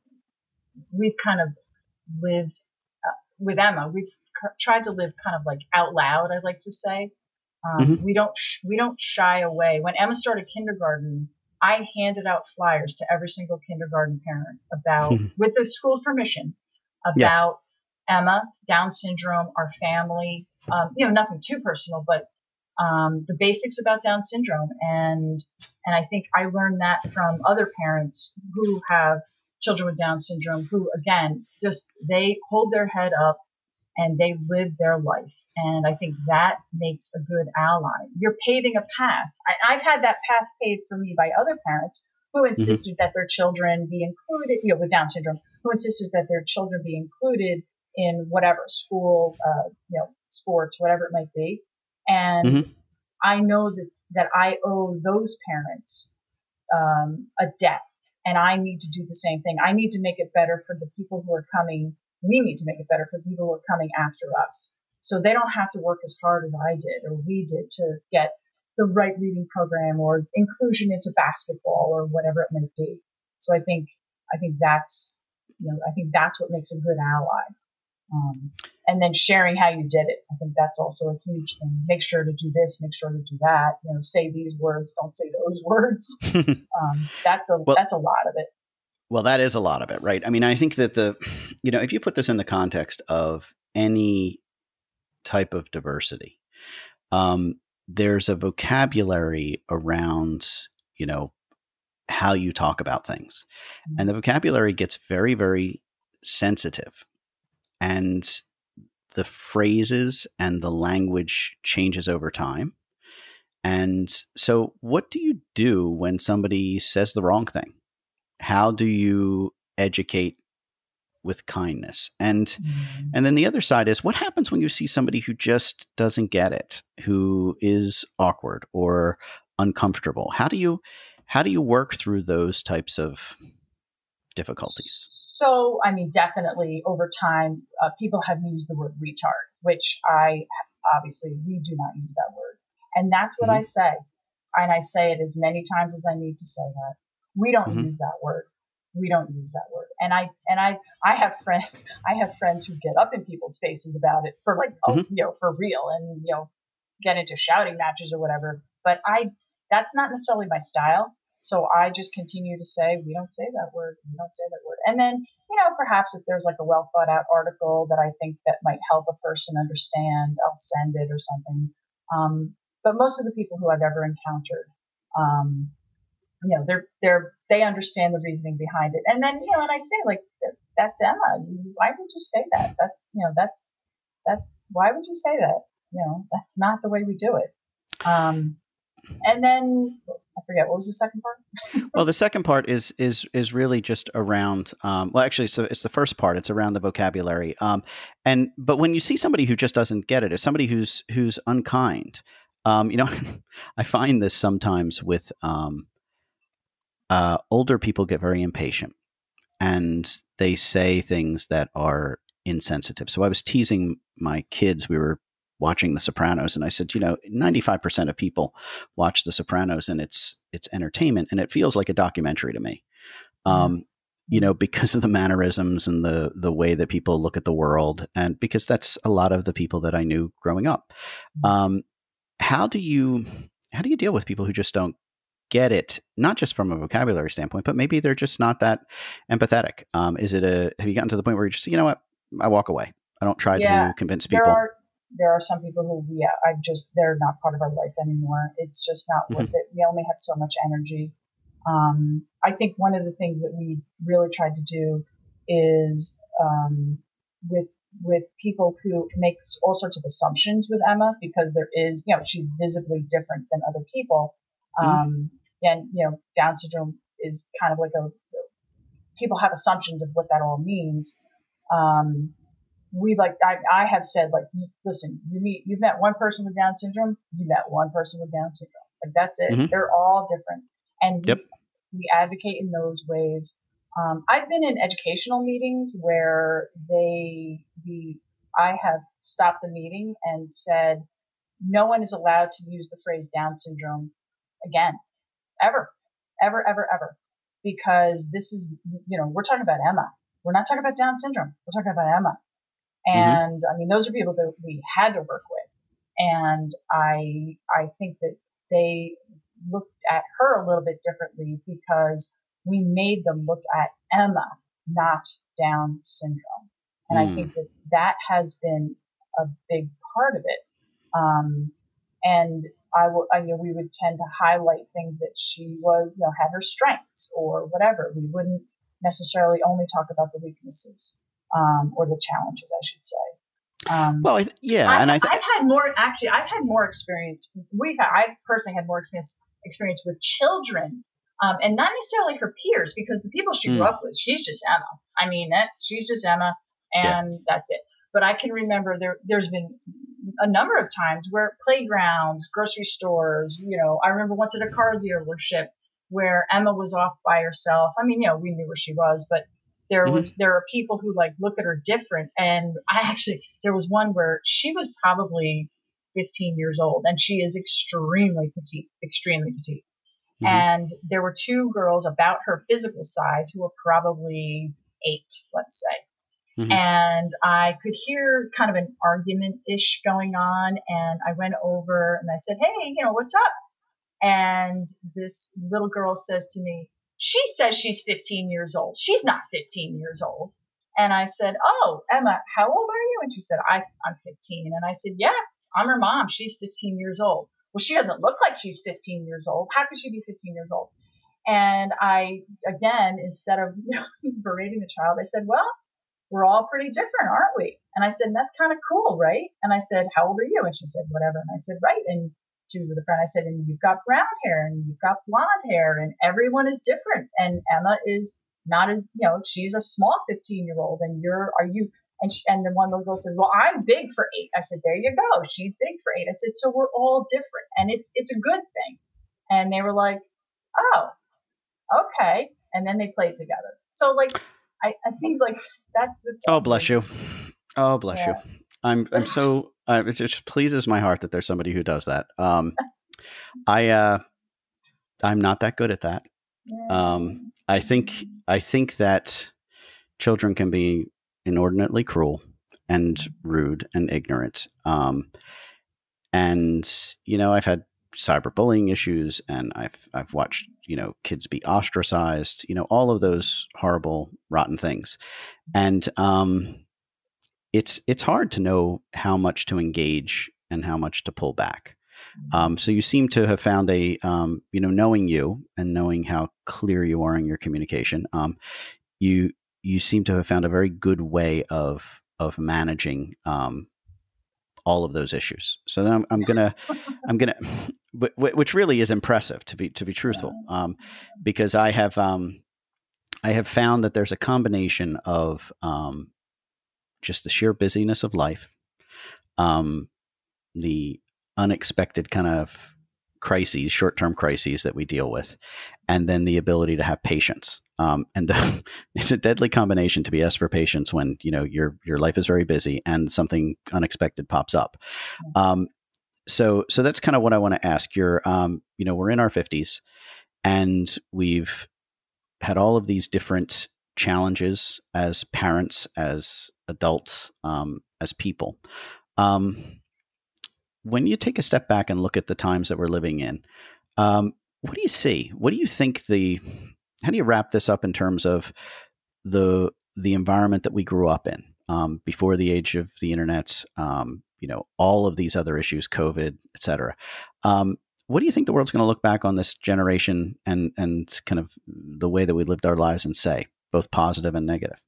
we've kind of lived uh, with Emma. We've tried to live kind of like out loud, I'd like to say. Um, mm-hmm. We don't sh- we don't shy away. When Emma started kindergarten, I handed out flyers to every single kindergarten parent about, with the school's permission, about yeah. Emma, Down syndrome, our family. Um, you know, nothing too personal, but um, the basics about Down syndrome, and and I think I learned that from other parents who have children with Down syndrome, who again just they hold their head up and they live their life. And I think that makes a good ally. You're paving a path. I, have had that path paved for me by other parents who mm-hmm. insisted mm-hmm. that their children be included, you know, with Down syndrome, who insisted that their children be included in whatever school, uh, you know, sports, whatever it might be. And mm-hmm. I know that, that I owe those parents um, a debt and I need to do the same thing. I need to make it better for the people who are coming we need to make it better for people who are coming after us. So they don't have to work as hard as I did or we did to get the right reading program or inclusion into basketball or whatever it might be. So I think, I think that's, you know, I think that's what makes a good ally. Um, and then sharing how you did it. I think that's also a huge thing. Make sure to do this, make sure to do that. You know, say these words, don't say those words. um, that's a well, that's a lot of it. Well, that is a lot of it, right? I mean, I think that the, you know, if you put this in the context of any type of diversity, um, there's a vocabulary around, you know, how you talk about things. And the mm-hmm. vocabulary gets very, very sensitive. And the phrases and the language changes over time. And so, what do you do when somebody says the wrong thing? How do you educate with kindness? And mm-hmm. and then the other side is what happens when you see somebody who just doesn't get it who is awkward or uncomfortable? How do you how do you work through those types of difficulties? So i mean definitely over time uh, people have used the word retard which i obviously we do not use that word. And that's what mm-hmm. i say and i say it as many times as i need to say that we don't mm-hmm. use that word. We don't use that word. And I and I I have friends I have friends who get up in people's faces about it for like oh mm-hmm. you know for real and you know get into shouting matches or whatever. But I that's not necessarily my style. So I just continue to say, we don't say that word. We don't say that word. And then, you know, perhaps if there's like a well thought out article that I think that might help a person understand, I'll send it or something. Um, but most of the people who I've ever encountered, um, you know, they're, they're, they understand the reasoning behind it. And then, you know, and I say like, that's Emma. Why would you say that? That's, you know, that's, that's, why would you say that? You know, that's not the way we do it. Um, and then I forget what was the second part. well, the second part is is is really just around. Um, well, actually, so it's the first part. It's around the vocabulary. Um, and but when you see somebody who just doesn't get it, if somebody who's who's unkind, um, you know, I find this sometimes with um, uh, older people get very impatient and they say things that are insensitive. So I was teasing my kids. We were watching The Sopranos, and I said, you know, ninety five percent of people watch The Sopranos, and it's it's entertainment, and it feels like a documentary to me. Mm-hmm. Um, you know, because of the mannerisms and the the way that people look at the world, and because that's a lot of the people that I knew growing up. Mm-hmm. Um, how do you how do you deal with people who just don't get it, not just from a vocabulary standpoint, but maybe they're just not that empathetic. Um, is it a, have you gotten to the point where you just, you know what, I walk away. I don't try yeah, to convince people. There are, there are some people who, yeah, I just, they're not part of our life anymore. It's just not worth mm-hmm. it. We only have so much energy. Um, I think one of the things that we really tried to do is, um, with with people who make all sorts of assumptions with Emma because there is, you know, she's visibly different than other people. Mm-hmm. Um, and, you know, Down syndrome is kind of like a, people have assumptions of what that all means. Um, we like, I, I have said, like, listen, you meet, you've met one person with Down syndrome, you met one person with Down syndrome. Like, that's it. Mm-hmm. They're all different. And yep. we, we advocate in those ways. Um, I've been in educational meetings where they, the I have stopped the meeting and said, no one is allowed to use the phrase Down syndrome again, ever, ever, ever, ever, because this is, you know, we're talking about Emma. We're not talking about Down syndrome. We're talking about Emma. Mm-hmm. And mm-hmm. I mean, those are people that we had to work with. And I, I think that they looked at her a little bit differently because we made them look at Emma, not Down syndrome. And mm. I think that that has been a big part of it. Um, and I will, I, you know, we would tend to highlight things that she was, you know, had her strengths or whatever. We wouldn't necessarily only talk about the weaknesses, um, or the challenges, I should say. Um, well, yeah, I, and I th- I've had more actually. I've had more experience. We've had, I've personally had more experience experience with children, um, and not necessarily her peers because the people she mm. grew up with, she's just Emma. I mean, that she's just Emma, and yeah. that's it. But I can remember there there's been a number of times where playgrounds, grocery stores, you know, I remember once at a car dealership where Emma was off by herself. I mean, you know, we knew where she was, but there mm-hmm. was there are people who like look at her different. And I actually there was one where she was probably 15 years old and she is extremely petite, extremely petite. Mm-hmm. And there were two girls about her physical size who were probably eight, let's say. Mm-hmm. And I could hear kind of an argument ish going on. And I went over and I said, Hey, you know, what's up? And this little girl says to me, She says she's 15 years old. She's not 15 years old. And I said, Oh, Emma, how old are you? And she said, I, I'm 15. And I said, Yeah, I'm her mom. She's 15 years old. Well, she doesn't look like she's 15 years old. How could she be 15 years old? And I, again, instead of berating the child, I said, Well, we're all pretty different, aren't we? And I said, that's kind of cool, right? And I said, how old are you? And she said, whatever. And I said, right. And she was with a friend. I said, and you've got brown hair and you've got blonde hair and everyone is different. And Emma is not as, you know, she's a small 15 year old and you're, are you, and, she, and then one little girl says, well, I'm big for eight. I said, there you go. She's big for eight. I said, so we're all different and it's, it's a good thing. And they were like, oh, okay. And then they played together. So like, I, I think like that's the. Oh, bless you. Oh, bless yeah. you. I'm I'm so uh, it just pleases my heart that there's somebody who does that. Um, I uh, I'm not that good at that. Um, I think I think that children can be inordinately cruel and rude and ignorant. Um, and you know, I've had cyberbullying issues, and I've I've watched you know kids be ostracized, you know all of those horrible, rotten things, and um, it's it's hard to know how much to engage and how much to pull back. Mm-hmm. Um, so you seem to have found a um, you know knowing you and knowing how clear you are in your communication. Um, you you seem to have found a very good way of of managing um, all of those issues. So then I'm, I'm gonna, I'm gonna, which really is impressive to be to be truthful, um, because I have um, I have found that there's a combination of um, just the sheer busyness of life, um, the unexpected kind of crises, short term crises that we deal with, and then the ability to have patience. Um, and the, it's a deadly combination to be asked for patience when you know your your life is very busy and something unexpected pops up. Um, so so that's kind of what I want to ask. You're um, you know we're in our fifties, and we've had all of these different challenges as parents, as adults, um, as people. Um, when you take a step back and look at the times that we're living in, um, what do you see? What do you think the how do you wrap this up in terms of the the environment that we grew up in um, before the age of the internet? Um, you know, all of these other issues, COVID, et cetera. Um, what do you think the world's going to look back on this generation and and kind of the way that we lived our lives and say, both positive and negative?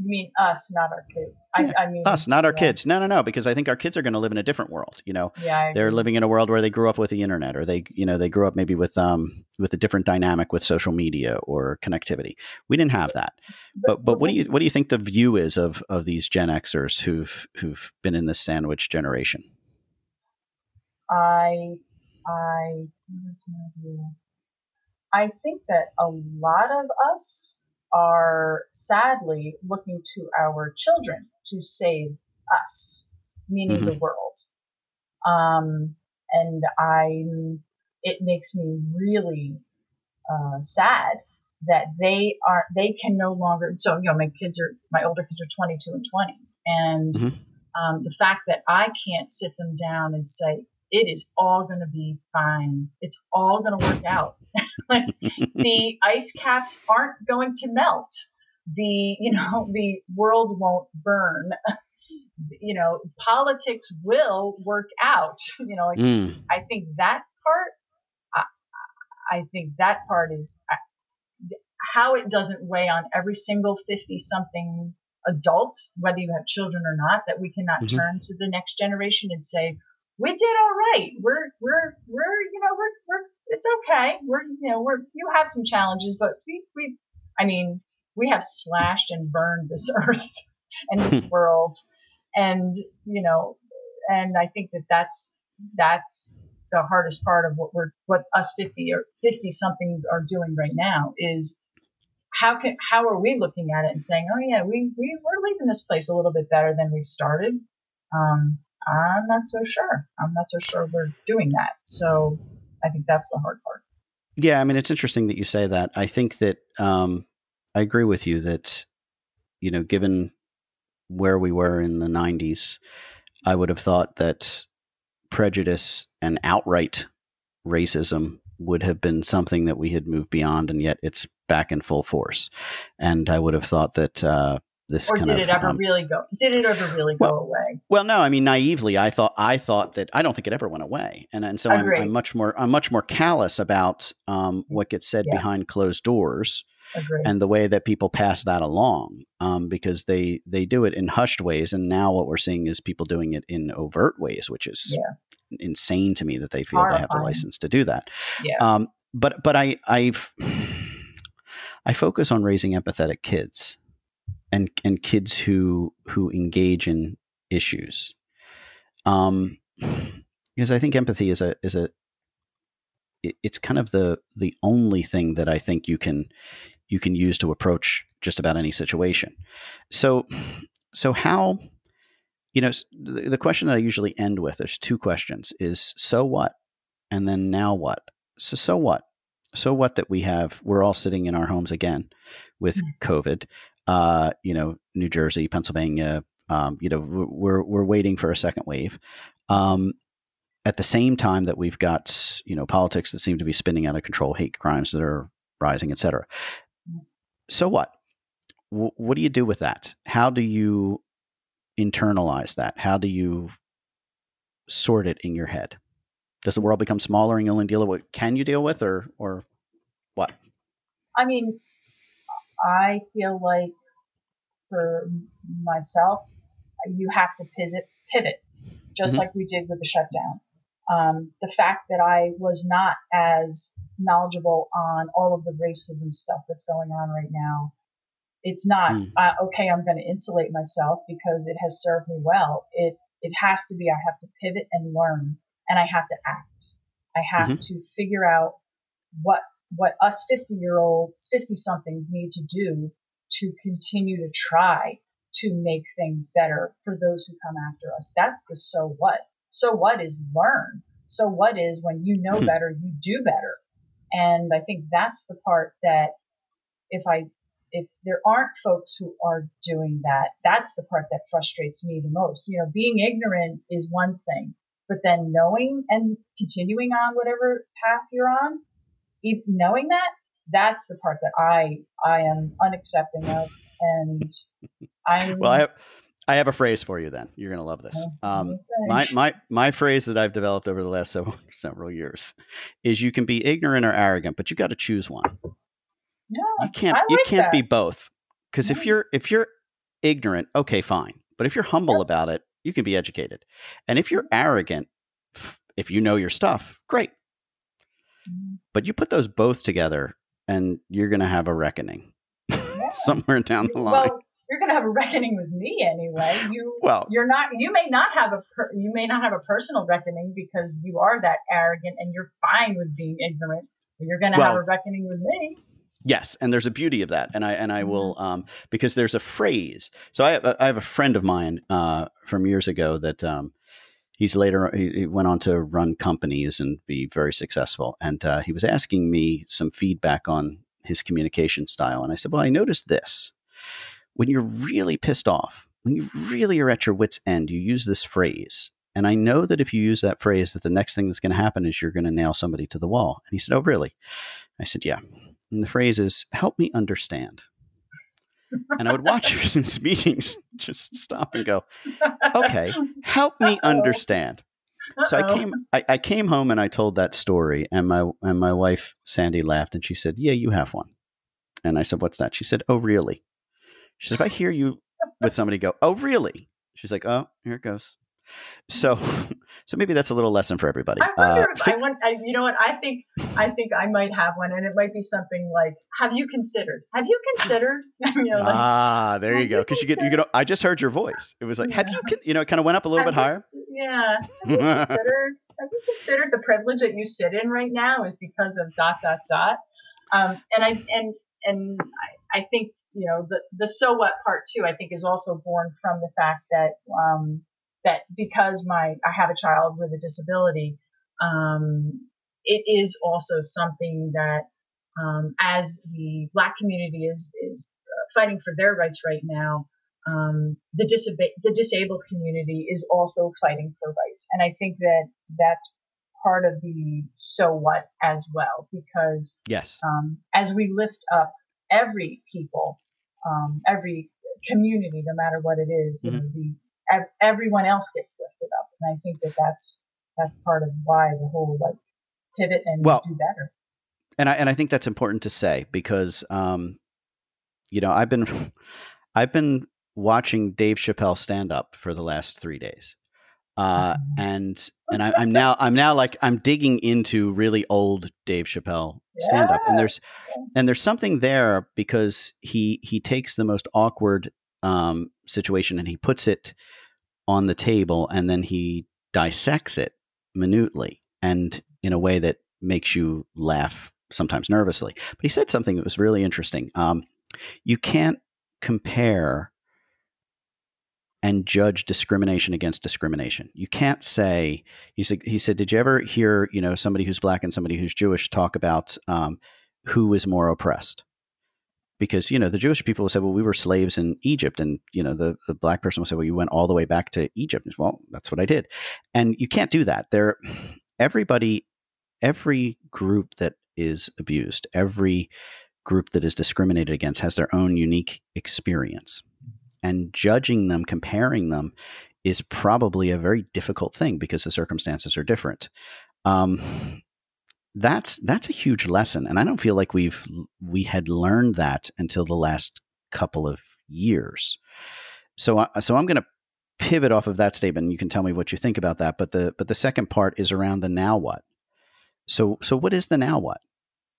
You mean us, not our kids. I, I mean us, not our yeah. kids. No, no, no. Because I think our kids are going to live in a different world. You know, yeah, they're living in a world where they grew up with the internet, or they, you know, they grew up maybe with um with a different dynamic with social media or connectivity. We didn't have that. But but what do you what do you think the view is of of these Gen Xers who've who've been in this sandwich generation? I I I think that a lot of us are sadly looking to our children to save us, meaning mm-hmm. the world. Um, and I, it makes me really uh, sad that they are they can no longer. So you know, my kids are my older kids are 22 and 20, and mm-hmm. um, the fact that I can't sit them down and say it is all going to be fine. It's all going to work out. the ice caps aren't going to melt. The you know the world won't burn. you know politics will work out. You know, like, mm. I think that part. I, I think that part is how it doesn't weigh on every single 50 something adult, whether you have children or not, that we cannot mm-hmm. turn to the next generation and say, we did all right. We're, we're, we're, you know, we're, we're, it's okay. We're, you know, we're, you have some challenges, but we, we, I mean, we have slashed and burned this earth and this world. And, you know, and I think that that's, that's the hardest part of what we're, what us 50 or 50 somethings are doing right now is how can how are we looking at it and saying, oh yeah, we we we're leaving this place a little bit better than we started? Um, I'm not so sure. I'm not so sure we're doing that. So I think that's the hard part. Yeah, I mean, it's interesting that you say that. I think that um, I agree with you that you know, given where we were in the '90s, I would have thought that prejudice and outright racism would have been something that we had moved beyond, and yet it's back in full force. And I would have thought that uh, this or did of, it ever um, really go? Did it ever really well, go away? Well, no. I mean, naively, I thought I thought that I don't think it ever went away, and and so I'm, I'm, much more I'm much more callous about um, what gets said yeah. behind closed doors. Agreed. And the way that people pass that along, um, because they they do it in hushed ways, and now what we're seeing is people doing it in overt ways, which is yeah. insane to me that they feel Horrifying. they have the license to do that. Yeah. Um, but but I I've I focus on raising empathetic kids and and kids who who engage in issues. Um, because I think empathy is a is a it, it's kind of the the only thing that I think you can you can use to approach just about any situation. So so how you know the, the question that I usually end with there's two questions is so what and then now what. So so what? so what that we have we're all sitting in our homes again with mm-hmm. covid uh, you know new jersey pennsylvania um, you know we're we're waiting for a second wave um, at the same time that we've got you know politics that seem to be spinning out of control hate crimes that are rising etc mm. so what w- what do you do with that how do you internalize that how do you sort it in your head does the world become smaller and you only deal with what can you deal with or or what? I mean, I feel like for myself, you have to pivot, pivot, just mm-hmm. like we did with the shutdown. Um, the fact that I was not as knowledgeable on all of the racism stuff that's going on right now, it's not mm. uh, okay. I'm going to insulate myself because it has served me well. It it has to be. I have to pivot and learn and I have to act. I have mm-hmm. to figure out what what us 50 year olds, 50 somethings need to do to continue to try to make things better for those who come after us. That's the so what. So what is learn. So what is when you know hmm. better, you do better. And I think that's the part that if I if there aren't folks who are doing that, that's the part that frustrates me the most. You know, being ignorant is one thing, but then knowing and continuing on whatever path you're on, knowing that, that's the part that I I am unaccepting of, and I'm. Well, I have, I have a phrase for you. Then you're going to love this. Oh, um, my my my phrase that I've developed over the last several several years is: you can be ignorant or arrogant, but you got to choose one. Yeah, you can't like you can't that. be both. Because if you're if you're ignorant, okay, fine. But if you're humble yep. about it, you can be educated. And if you're mm-hmm. arrogant, if you know your stuff, great. Mm-hmm. But you put those both together and you're going to have a reckoning yeah. somewhere down the line. Well, you're going to have a reckoning with me anyway. You well, you're not you may not have a per, you may not have a personal reckoning because you are that arrogant and you're fine with being ignorant. But you're going to well, have a reckoning with me. Yes, and there's a beauty of that, and I and I will um, because there's a phrase. So I have a, I have a friend of mine uh, from years ago that um, he's later he, went on to run companies and be very successful, and uh, he was asking me some feedback on his communication style, and I said, well, I noticed this when you're really pissed off, when you really are at your wits' end, you use this phrase. And I know that if you use that phrase, that the next thing that's going to happen is you're going to nail somebody to the wall. And he said, Oh, really? I said, Yeah. And the phrase is, help me understand. And I would watch his meetings just stop and go, okay, help me understand. Uh-oh. So I came, I, I, came home and I told that story, and my and my wife Sandy laughed and she said, "Yeah, you have one." And I said, "What's that?" She said, "Oh, really?" She said, "If I hear you with somebody go, oh, really?" She's like, "Oh, here it goes." So, so maybe that's a little lesson for everybody. I wonder uh, if I want. I, you know what? I think I think I might have one, and it might be something like, "Have you considered? Have you considered?" you know, like, ah, there you go. Because you get you get. I just heard your voice. It was like, yeah. "Have you?" Con-, you know, it kind of went up a little have bit higher. Yeah. Have you considered? have you considered the privilege that you sit in right now is because of dot dot dot? Um, and I and and I, I think you know the the so what part too. I think is also born from the fact that um, that because my I have a child with a disability, um, it is also something that um, as the Black community is is uh, fighting for their rights right now, um, the, disab- the disabled community is also fighting for rights, and I think that that's part of the so what as well because yes, um, as we lift up every people, um, every community, no matter what it is, mm-hmm. you know, the everyone else gets lifted up. And I think that that's, that's part of why the whole like pivot and well, do better. And I, and I think that's important to say because, um, you know, I've been, I've been watching Dave Chappelle stand up for the last three days. Uh, mm-hmm. and and I, am now I'm now like I'm digging into really old Dave Chappelle stand up, yeah. and there's and there's something there because he he takes the most awkward um, situation and he puts it on the table and then he dissects it minutely and in a way that makes you laugh sometimes nervously. But he said something that was really interesting. Um, you can't compare and judge discrimination against discrimination. You can't say he said he said, Did you ever hear, you know, somebody who's black and somebody who's Jewish talk about um, who is more oppressed? Because you know the Jewish people will say, "Well, we were slaves in Egypt," and you know the the black person will say, "Well, you went all the way back to Egypt." And, Well, that's what I did, and you can't do that. There, everybody, every group that is abused, every group that is discriminated against has their own unique experience, and judging them, comparing them, is probably a very difficult thing because the circumstances are different. Um, that's that's a huge lesson and i don't feel like we've we had learned that until the last couple of years. So so i'm going to pivot off of that statement you can tell me what you think about that but the but the second part is around the now what. So so what is the now what?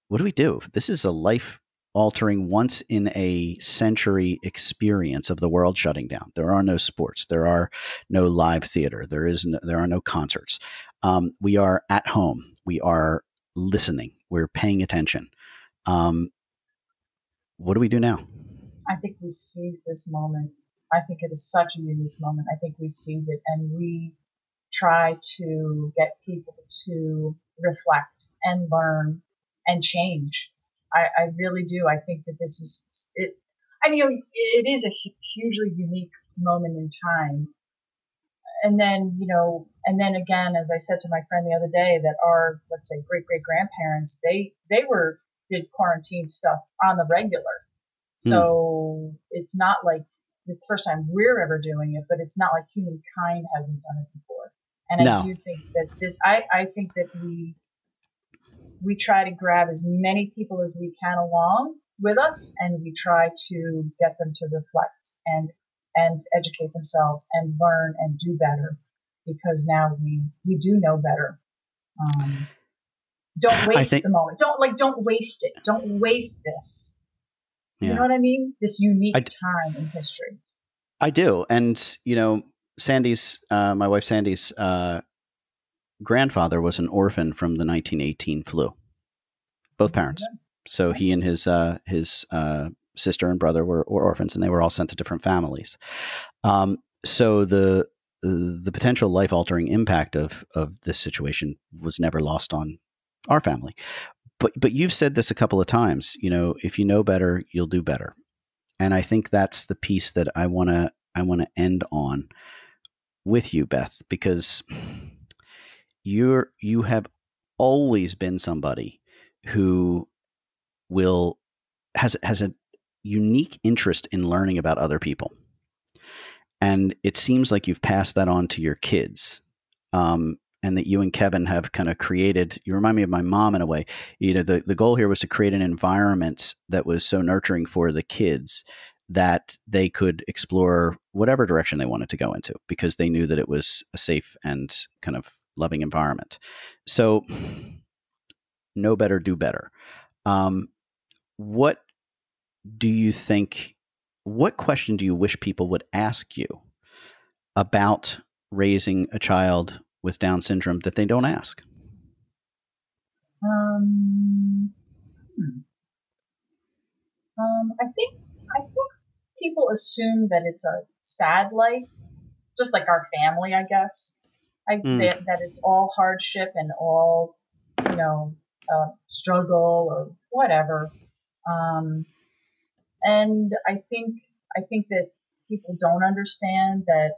What do we do? This is a life altering once in a century experience of the world shutting down. There are no sports. There are no live theater. There is no, there are no concerts. Um, we are at home. We are listening. We're paying attention. Um, what do we do now? I think we seize this moment. I think it is such a unique moment. I think we seize it and we try to get people to reflect and learn and change. I, I really do. I think that this is it. I mean, it is a hugely unique moment in time and then you know and then again as i said to my friend the other day that our let's say great great grandparents they they were did quarantine stuff on the regular so mm. it's not like it's the first time we're ever doing it but it's not like humankind hasn't done it before and no. i do think that this i i think that we we try to grab as many people as we can along with us and we try to get them to reflect and and educate themselves and learn and do better because now we we do know better. Um, don't waste think, the moment. Don't like don't waste it. Don't waste this. Yeah. You know what I mean? This unique time in history. I do, and you know, Sandy's uh, my wife Sandy's uh, grandfather was an orphan from the 1918 flu. Both parents. So he and his uh, his uh, sister and brother were, were, orphans, and they were all sent to different families. Um, so the the potential life altering impact of of this situation was never lost on our family. But but you've said this a couple of times. You know, if you know better, you'll do better. And I think that's the piece that I want to I want to end on with you, Beth, because you're you have always been somebody who will has has a unique interest in learning about other people. And it seems like you've passed that on to your kids um, and that you and kevin have kind of created you remind me of my mom in a way you know the, the goal here was to create an environment that was so nurturing for the kids that they could explore whatever direction they wanted to go into because they knew that it was a safe and kind of loving environment. So know better do better. Um, what do you think what question do you wish people would ask you about raising a child with Down syndrome that they don't ask? Um, hmm. um, I think I think people assume that it's a sad life, just like our family, I guess. I mm. that, that it's all hardship and all you know uh, struggle or whatever. Um, and I think I think that people don't understand that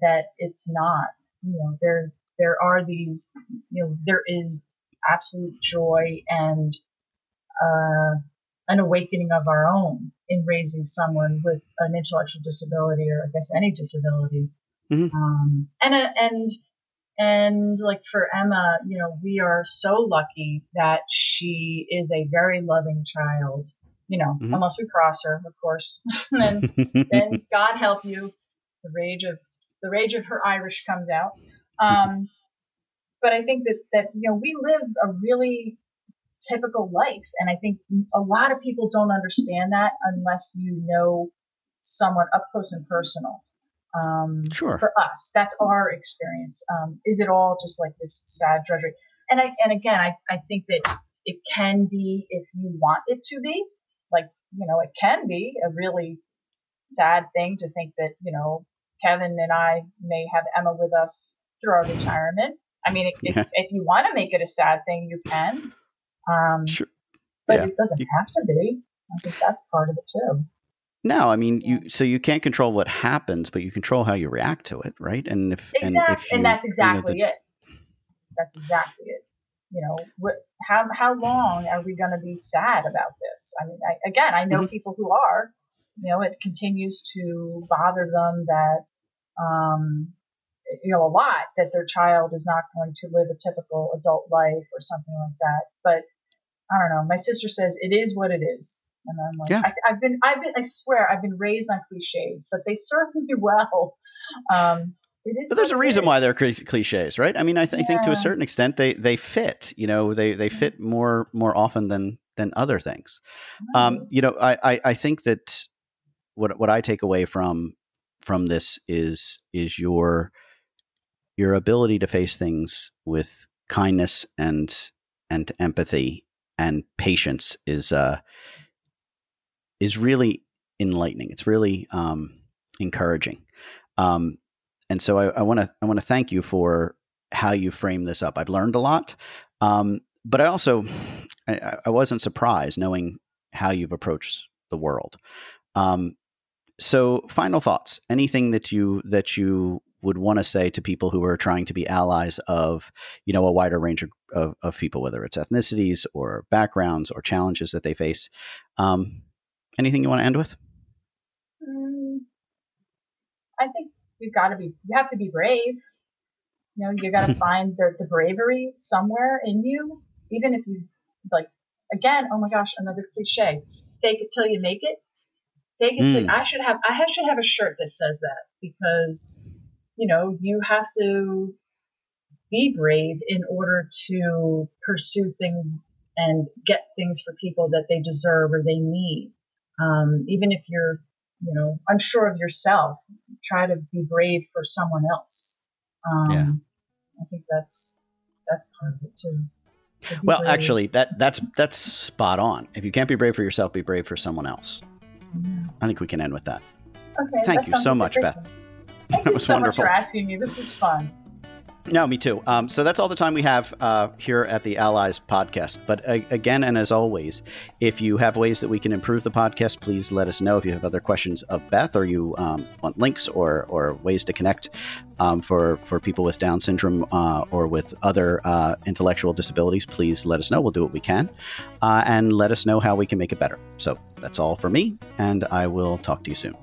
that it's not. You know, there there are these. You know, there is absolute joy and uh, an awakening of our own in raising someone with an intellectual disability or I guess any disability. Mm-hmm. Um, and and and like for Emma, you know, we are so lucky that she is a very loving child you know, mm-hmm. unless we cross her, of course. then, then God help you, the rage of the rage of her Irish comes out. Um, but I think that that you know we live a really typical life, and I think a lot of people don't understand that unless you know someone up close and personal. Um, sure. For us, that's our experience. Um, is it all just like this sad drudgery? And I and again, I I think that it can be if you want it to be like, you know, it can be a really sad thing to think that, you know, Kevin and I may have Emma with us through our retirement. I mean, if, yeah. if, if, you want to make it a sad thing, you can. Um, sure. But yeah. it doesn't you, have to be. I think that's part of it too. No, I mean yeah. you. So you can't control what happens, but you control how you react to it, right? And if exactly, and, if you, and that's exactly you know, the, it. That's exactly it you know, what, how how long are we going to be sad about this? I mean, I, again, I know mm-hmm. people who are. You know, it continues to bother them that, um, you know, a lot that their child is not going to live a typical adult life or something like that. But I don't know. My sister says it is what it is. And I'm like, yeah. I, have been, I've been, I swear, I've been raised on cliches, but they serve me well. Um, but there's a reason why they're cliches, right? I mean, I, th- yeah. I, think to a certain extent they they fit. You know, they they fit mm-hmm. more more often than than other things. Um, you know, I, I I think that what what I take away from from this is is your your ability to face things with kindness and and empathy and patience is uh is really enlightening. It's really um, encouraging. Um, and so I want to I want to thank you for how you frame this up. I've learned a lot, um, but I also I, I, wasn't surprised knowing how you've approached the world. Um, so, final thoughts. Anything that you that you would want to say to people who are trying to be allies of you know a wider range of, of, people, whether it's ethnicities or backgrounds or challenges that they face. Um, anything you want to end with? Mm, I think you've got to be, you have to be brave. You know, you got to find the, the bravery somewhere in you, even if you like, again, oh my gosh, another cliche. Fake it till you make it. Fake it mm. till, hmm. I should have, I should have a shirt that says that because, you know, you have to be brave in order to pursue things and get things for people that they deserve or they need. Um, even if you're you know, unsure of yourself, try to be brave for someone else. Um, yeah. I think that's that's part of it too. Be Well, brave. actually, that that's that's spot on. If you can't be brave for yourself, be brave for someone else. Yeah. I think we can end with that. Okay. Thank that you so much, Beth. Thank That you was so wonderful. much for asking me. This was fun. No, me too. Um, so that's all the time we have uh, here at the Allies podcast. But uh, again, and as always, if you have ways that we can improve the podcast, please let us know. If you have other questions of Beth, or you um, want links or or ways to connect um, for for people with Down syndrome uh, or with other uh, intellectual disabilities, please let us know. We'll do what we can, uh, and let us know how we can make it better. So that's all for me, and I will talk to you soon.